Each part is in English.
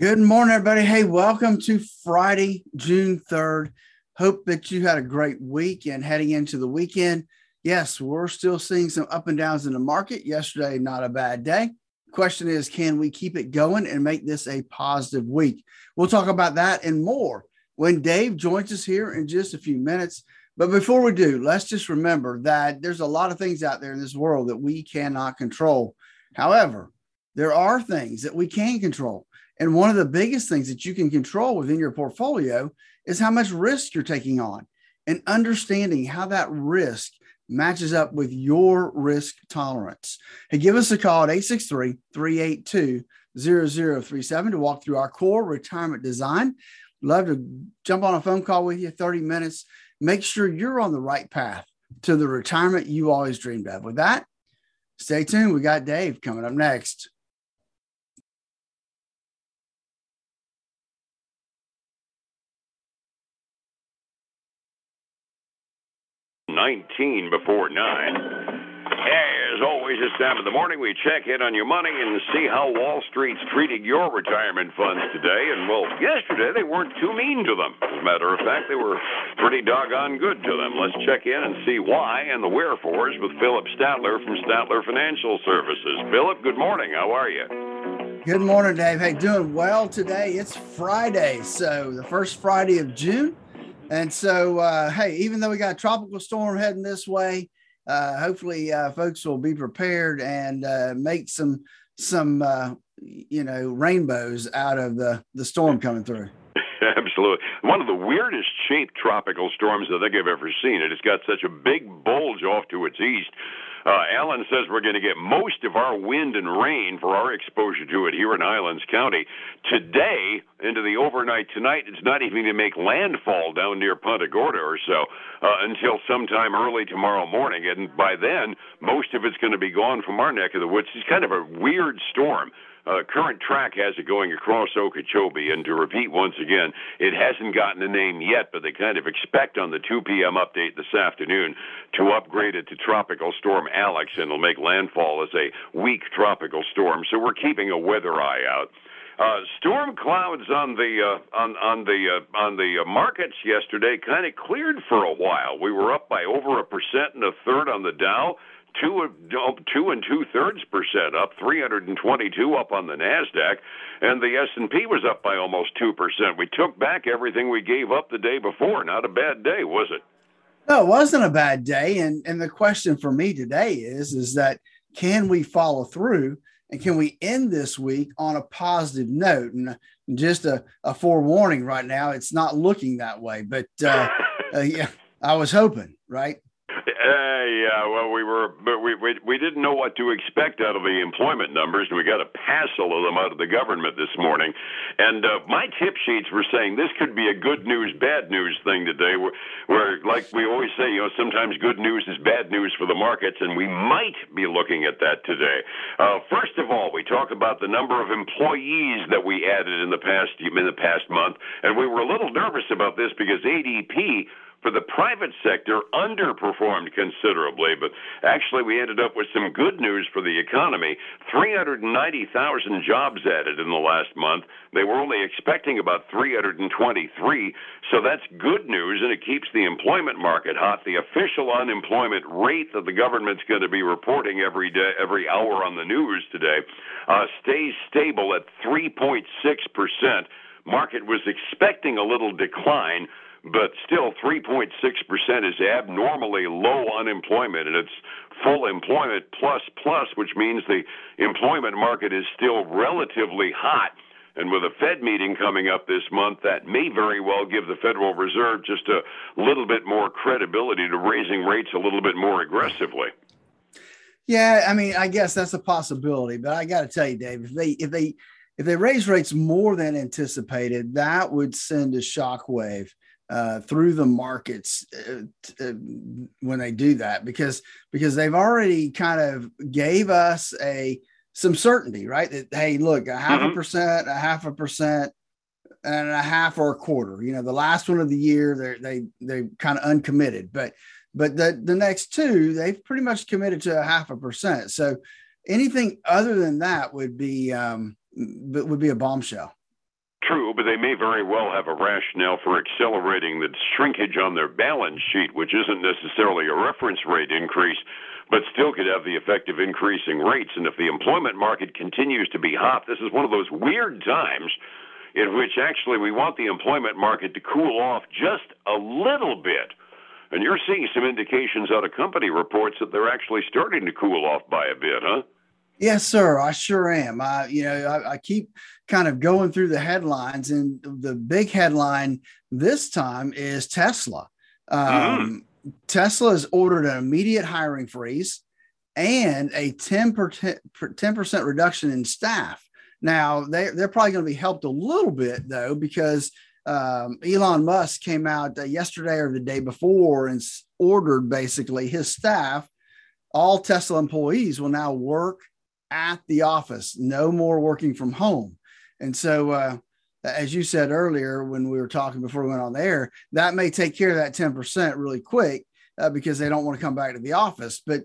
Good morning, everybody. Hey, welcome to Friday, June 3rd. Hope that you had a great week and heading into the weekend. Yes, we're still seeing some up and downs in the market. Yesterday, not a bad day. Question is, can we keep it going and make this a positive week? We'll talk about that and more when Dave joins us here in just a few minutes. But before we do, let's just remember that there's a lot of things out there in this world that we cannot control. However, there are things that we can control. And one of the biggest things that you can control within your portfolio is how much risk you're taking on and understanding how that risk matches up with your risk tolerance. Hey, give us a call at 863 382 0037 to walk through our core retirement design. Love to jump on a phone call with you 30 minutes. Make sure you're on the right path to the retirement you always dreamed of. With that, stay tuned. We got Dave coming up next. 19 before 9. As always, this time of the morning, we check in on your money and see how Wall Street's treating your retirement funds today. And, well, yesterday they weren't too mean to them. As a matter of fact, they were pretty doggone good to them. Let's check in and see why and the wherefores with Phillip Statler from Statler Financial Services. Phillip, good morning. How are you? Good morning, Dave. Hey, doing well today. It's Friday, so the first Friday of June. And so, uh, hey, even though we got a tropical storm heading this way, uh, hopefully, uh, folks will be prepared and uh, make some some uh, you know rainbows out of the the storm coming through. Absolutely, one of the weirdest shaped tropical storms I think I've ever seen. It has got such a big bulge off to its east uh, Alan says we're going to get most of our wind and rain for our exposure to it here in Highlands County. Today, into the overnight tonight, it's not even going to make landfall down near Punta Gorda or so uh, until sometime early tomorrow morning. And by then, most of it's going to be gone from our neck of the woods. It's kind of a weird storm. Uh, current track has it going across Okeechobee. And to repeat once again, it hasn't gotten a name yet, but they kind of expect on the 2 p.m. update this afternoon to upgrade it to Tropical Storm Alex, and it'll make landfall as a weak tropical storm. So we're keeping a weather eye out. Uh, storm clouds on the uh, on on the uh, on the uh, markets yesterday kind of cleared for a while. We were up by over a percent and a third on the Dow two two and two thirds percent up, 322 up on the Nasdaq, and the S and P was up by almost two percent. We took back everything we gave up the day before. Not a bad day, was it? No, it wasn't a bad day. And and the question for me today is is that can we follow through and can we end this week on a positive note? And just a, a forewarning right now, it's not looking that way. But uh, uh, yeah, I was hoping, right? Uh, yeah, well, we were, but we, we we didn't know what to expect out of the employment numbers, and we got a passel of them out of the government this morning. And uh, my tip sheets were saying this could be a good news, bad news thing today, where, where, like we always say, you know, sometimes good news is bad news for the markets, and we might be looking at that today. Uh, first of all, we talk about the number of employees that we added in the past in the past month, and we were a little nervous about this because ADP for the private sector underperformed considerably, but actually we ended up with some good news for the economy. 390,000 jobs added in the last month. They were only expecting about 323, so that's good news and it keeps the employment market hot. The official unemployment rate that the government's going to be reporting every day every hour on the news today uh, stays stable at 3.6%. Market was expecting a little decline but still 3.6% is abnormally low unemployment and it's full employment plus plus which means the employment market is still relatively hot and with a Fed meeting coming up this month, that may very well give the Federal Reserve just a little bit more credibility to raising rates a little bit more aggressively. Yeah, I mean, I guess that's a possibility, but I got to tell you, Dave, if they if they if they raise rates more than anticipated, that would send a shockwave uh, through the markets uh, uh, when they do that because because they've already kind of gave us a some certainty right? That hey look a half mm-hmm. a percent a half a percent and a half or a quarter. You know the last one of the year they they they kind of uncommitted but but the the next two they've pretty much committed to a half a percent. So anything other than that would be um would be a bombshell True, but they may very well have a rationale for accelerating the shrinkage on their balance sheet, which isn't necessarily a reference rate increase, but still could have the effect of increasing rates. And if the employment market continues to be hot, this is one of those weird times in which actually we want the employment market to cool off just a little bit. And you're seeing some indications out of company reports that they're actually starting to cool off by a bit, huh? Yes, sir. I sure am. I, you know, I, I, keep kind of going through the headlines, and the big headline this time is Tesla. Um, mm. Tesla has ordered an immediate hiring freeze and a 10 percent reduction in staff. Now they they're probably going to be helped a little bit though because um, Elon Musk came out uh, yesterday or the day before and ordered basically his staff, all Tesla employees will now work at the office, no more working from home. And so, uh, as you said earlier when we were talking before we went on the air, that may take care of that 10% really quick uh, because they don't want to come back to the office. But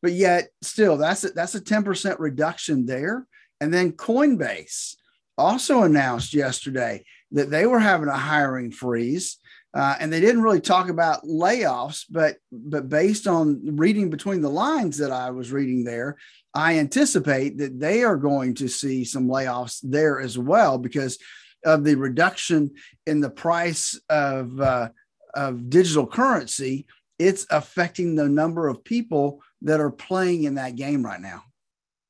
but yet still that's a, that's a 10% reduction there. And then Coinbase also announced yesterday that they were having a hiring freeze. Uh, and they didn't really talk about layoffs, but but based on reading between the lines that I was reading there, I anticipate that they are going to see some layoffs there as well because of the reduction in the price of uh, of digital currency. It's affecting the number of people that are playing in that game right now.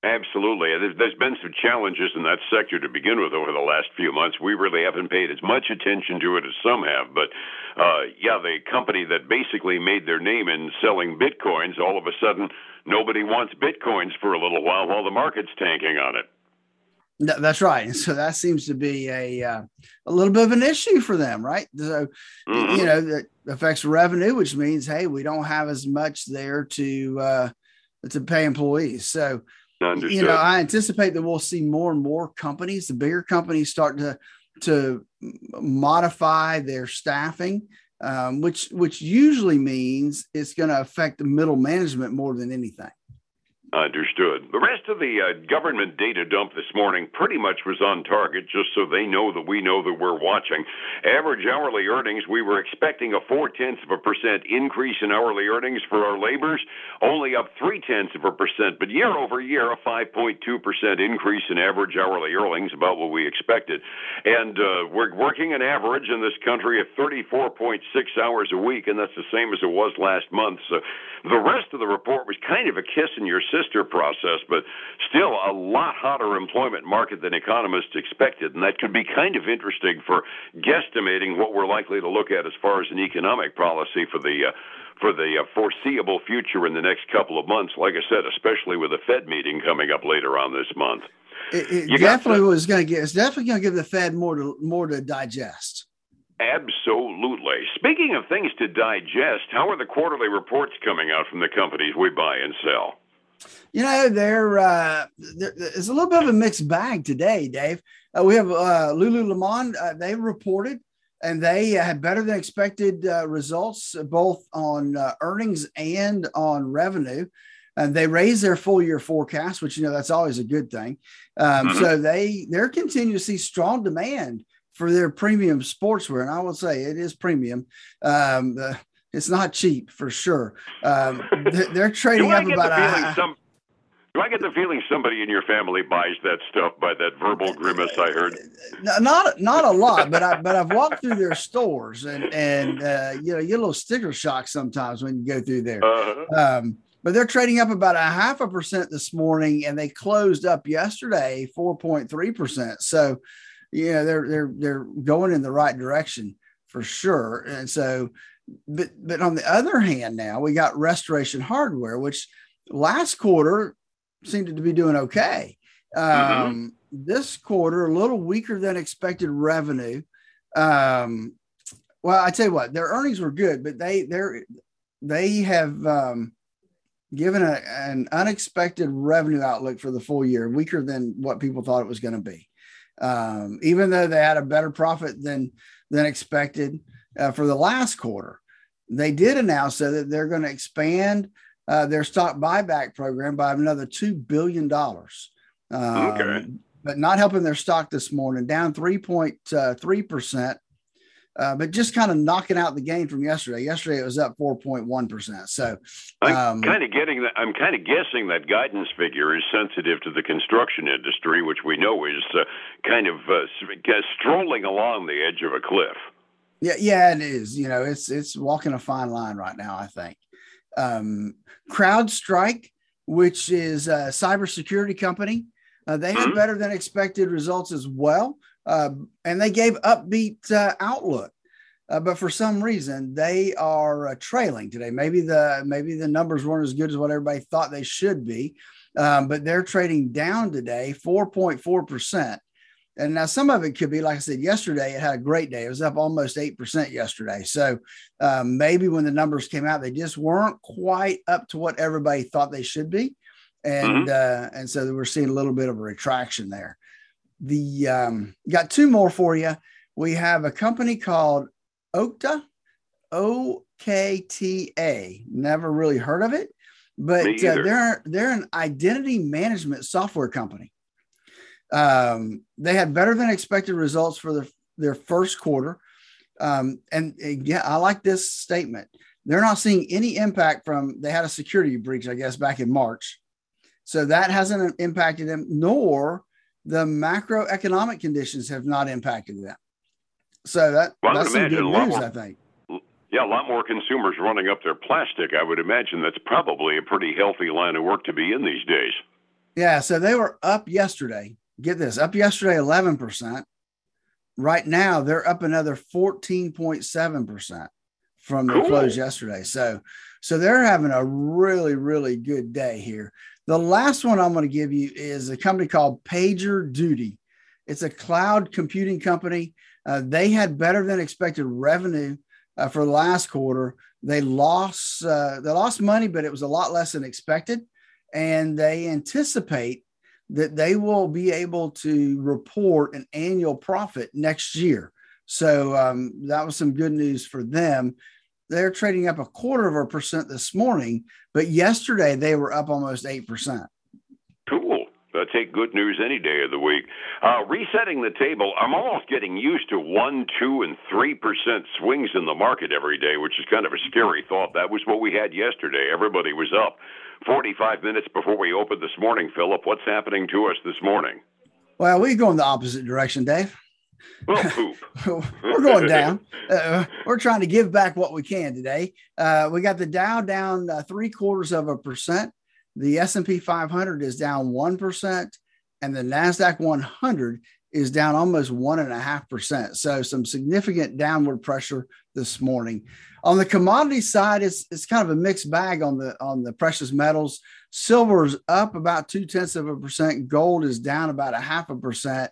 Absolutely. There's, there's been some challenges in that sector to begin with over the last few months. We really haven't paid as much attention to it as some have. But uh, yeah, the company that basically made their name in selling bitcoins, all of a sudden, nobody wants bitcoins for a little while while the market's tanking on it. That's right. And so that seems to be a uh, a little bit of an issue for them, right? So mm-hmm. you know that affects revenue, which means hey, we don't have as much there to uh, to pay employees. So Understood. you know, I anticipate that we'll see more and more companies, the bigger companies, start to to modify their staffing, um, which which usually means it's going to affect the middle management more than anything. Understood. The rest of the uh, government data dump this morning pretty much was on target, just so they know that we know that we're watching. Average hourly earnings, we were expecting a four tenths of a percent increase in hourly earnings for our laborers, only up three tenths of a percent, but year over year, a 5.2% increase in average hourly earnings, about what we expected. And uh, we're working an average in this country of 34.6 hours a week, and that's the same as it was last month. So the rest of the report was kind of a kiss in your system sister process, but still a lot hotter employment market than economists expected. And that could be kind of interesting for guesstimating what we're likely to look at as far as an economic policy for the uh, for the uh, foreseeable future in the next couple of months. Like I said, especially with the Fed meeting coming up later on this month. It, it definitely to, was going to get. It's definitely going to give the Fed more to more to digest. Absolutely. Speaking of things to digest, how are the quarterly reports coming out from the companies we buy and sell? You know, there uh, there's a little bit of a mixed bag today, Dave. Uh, we have uh, Lululemon. Uh, they reported and they had better than expected uh, results both on uh, earnings and on revenue. And they raised their full year forecast, which you know that's always a good thing. Um, mm-hmm. So they they're continuing to see strong demand for their premium sportswear, and I will say it is premium. Um, it's not cheap for sure. Um, they're trading up about a. Some, do I get the feeling somebody in your family buys that stuff by that verbal grimace I heard? Not not a lot, but I but I've walked through their stores and and uh, you know you get a little sticker shock sometimes when you go through there. Uh-huh. Um, but they're trading up about a half a percent this morning, and they closed up yesterday four point three percent. So, yeah, they're they're they're going in the right direction for sure. And so but but on the other hand, now we got Restoration Hardware, which last quarter seemed to be doing okay. Mm-hmm. Um, mm-hmm. This quarter, a little weaker than expected revenue. Um, well, I tell you what, their earnings were good, but they they they have um, given a, an unexpected revenue outlook for the full year, weaker than what people thought it was going to be. Um, even though they had a better profit than than expected, uh, for the last quarter. They did announce that they're going to expand uh, their stock buyback program by another $2 billion. Um, okay. but not helping their stock this morning, down 3.3%. Uh, but just kind of knocking out the gain from yesterday. Yesterday it was up 4.1%. So I'm um, kind of getting that. I'm kind of guessing that guidance figure is sensitive to the construction industry, which we know is uh, kind of uh, strolling along the edge of a cliff. Yeah, yeah, it is. You know, it's it's walking a fine line right now. I think. Um, CrowdStrike, which is a cybersecurity company, uh, they had mm-hmm. better than expected results as well uh, and they gave upbeat uh, outlook. Uh, but for some reason, they are uh, trailing today. Maybe the maybe the numbers weren't as good as what everybody thought they should be, um, but they're trading down today, four point four percent. And now some of it could be, like I said yesterday, it had a great day. It was up almost 8% yesterday. So um, maybe when the numbers came out, they just weren't quite up to what everybody thought they should be. And, mm-hmm. uh, and so we're seeing a little bit of a retraction there the um, got two more for you. We have a company called Okta, O K T A. Never really heard of it, but uh, they're they're an identity management software company. Um, they had better than expected results for the, their first quarter, um, and yeah, I like this statement. They're not seeing any impact from. They had a security breach, I guess, back in March, so that hasn't impacted them. Nor the macroeconomic conditions have not impacted them. So that well, that's some good news, more, I think. Yeah, a lot more consumers running up their plastic. I would imagine that's probably a pretty healthy line of work to be in these days. Yeah, so they were up yesterday. Get this, up yesterday 11%. Right now, they're up another 14.7% from the cool. close yesterday. So so they're having a really really good day here. The last one I'm going to give you is a company called PagerDuty. It's a cloud computing company. Uh, they had better than expected revenue uh, for the last quarter. They lost uh, they lost money, but it was a lot less than expected, and they anticipate that they will be able to report an annual profit next year. So um, that was some good news for them they're trading up a quarter of a percent this morning, but yesterday they were up almost 8%. Cool. I take good news any day of the week. Uh, resetting the table, I'm almost getting used to one, two, and three percent swings in the market every day, which is kind of a scary thought. That was what we had yesterday. Everybody was up 45 minutes before we opened this morning. Phillip, what's happening to us this morning? Well, we go in the opposite direction, Dave. Well, poop. we're going down. Uh, we're trying to give back what we can today. Uh, we got the Dow down uh, three quarters of a percent. The S&P 500 is down 1%, and the NASDAQ 100 is down almost one and a half percent. So some significant downward pressure this morning. On the commodity side, it's it's kind of a mixed bag on the on the precious metals. Silver is up about two tenths of a percent. Gold is down about a half a percent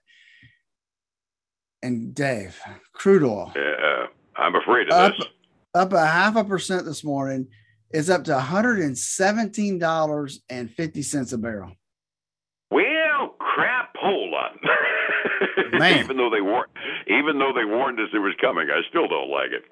and Dave, crude oil. Yeah, I'm afraid of up, this. Up a half a percent this morning. It's up to $117.50 a barrel. Well, crap, hold on. even though they warned, even though they warned us it was coming, I still don't like it.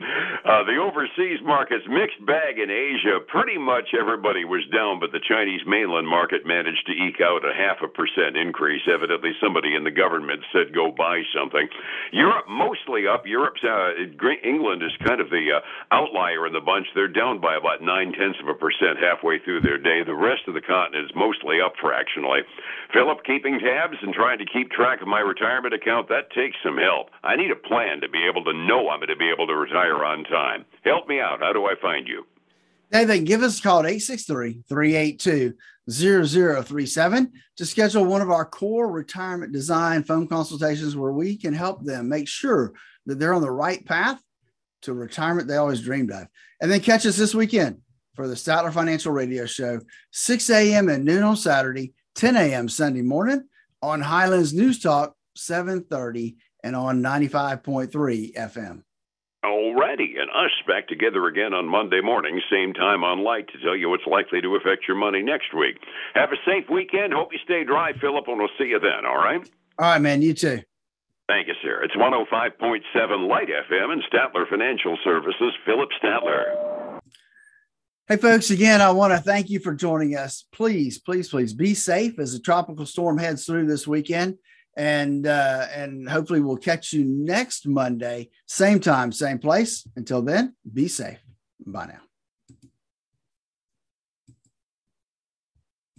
Uh, the overseas markets mixed bag in Asia. Pretty much everybody was down, but the Chinese mainland market managed to eke out a half a percent increase. Evidently, somebody in the government said go buy something. Europe mostly up. Europe's uh, England is kind of the uh, outlier in the bunch. They're down by about nine tenths of a percent halfway through their day. The rest of the continent is mostly up fractionally. Phillip, keeping tabs and trying to keep track of my retirement account, that takes some help. I need a plan to be able to know I'm going to be able to retire on time. Help me out. How do I find you? Hey, then give us a call at 863 382 0037 to schedule one of our core retirement design phone consultations where we can help them make sure that they're on the right path to retirement they always dreamed of. And then catch us this weekend for the Statler Financial Radio Show, 6 a.m. and noon on Saturday 10 a.m. Sunday morning on Highlands News Talk 730 and on 95.3 FM. Alrighty, and us back together again on Monday morning, same time on Light to tell you what's likely to affect your money next week. Have a safe weekend. Hope you stay dry, Phillip, and we'll see you then, all right? All right, man. You too. Thank you, sir. It's 105.7 Light FM and Statler Financial Services, Phillip Statler. Hey, folks, again, I want to thank you for joining us. Please, please, please be safe as the tropical storm heads through this weekend And uh, and hopefully we'll catch you next Monday, same time, same place. Until then, be safe. Bye now.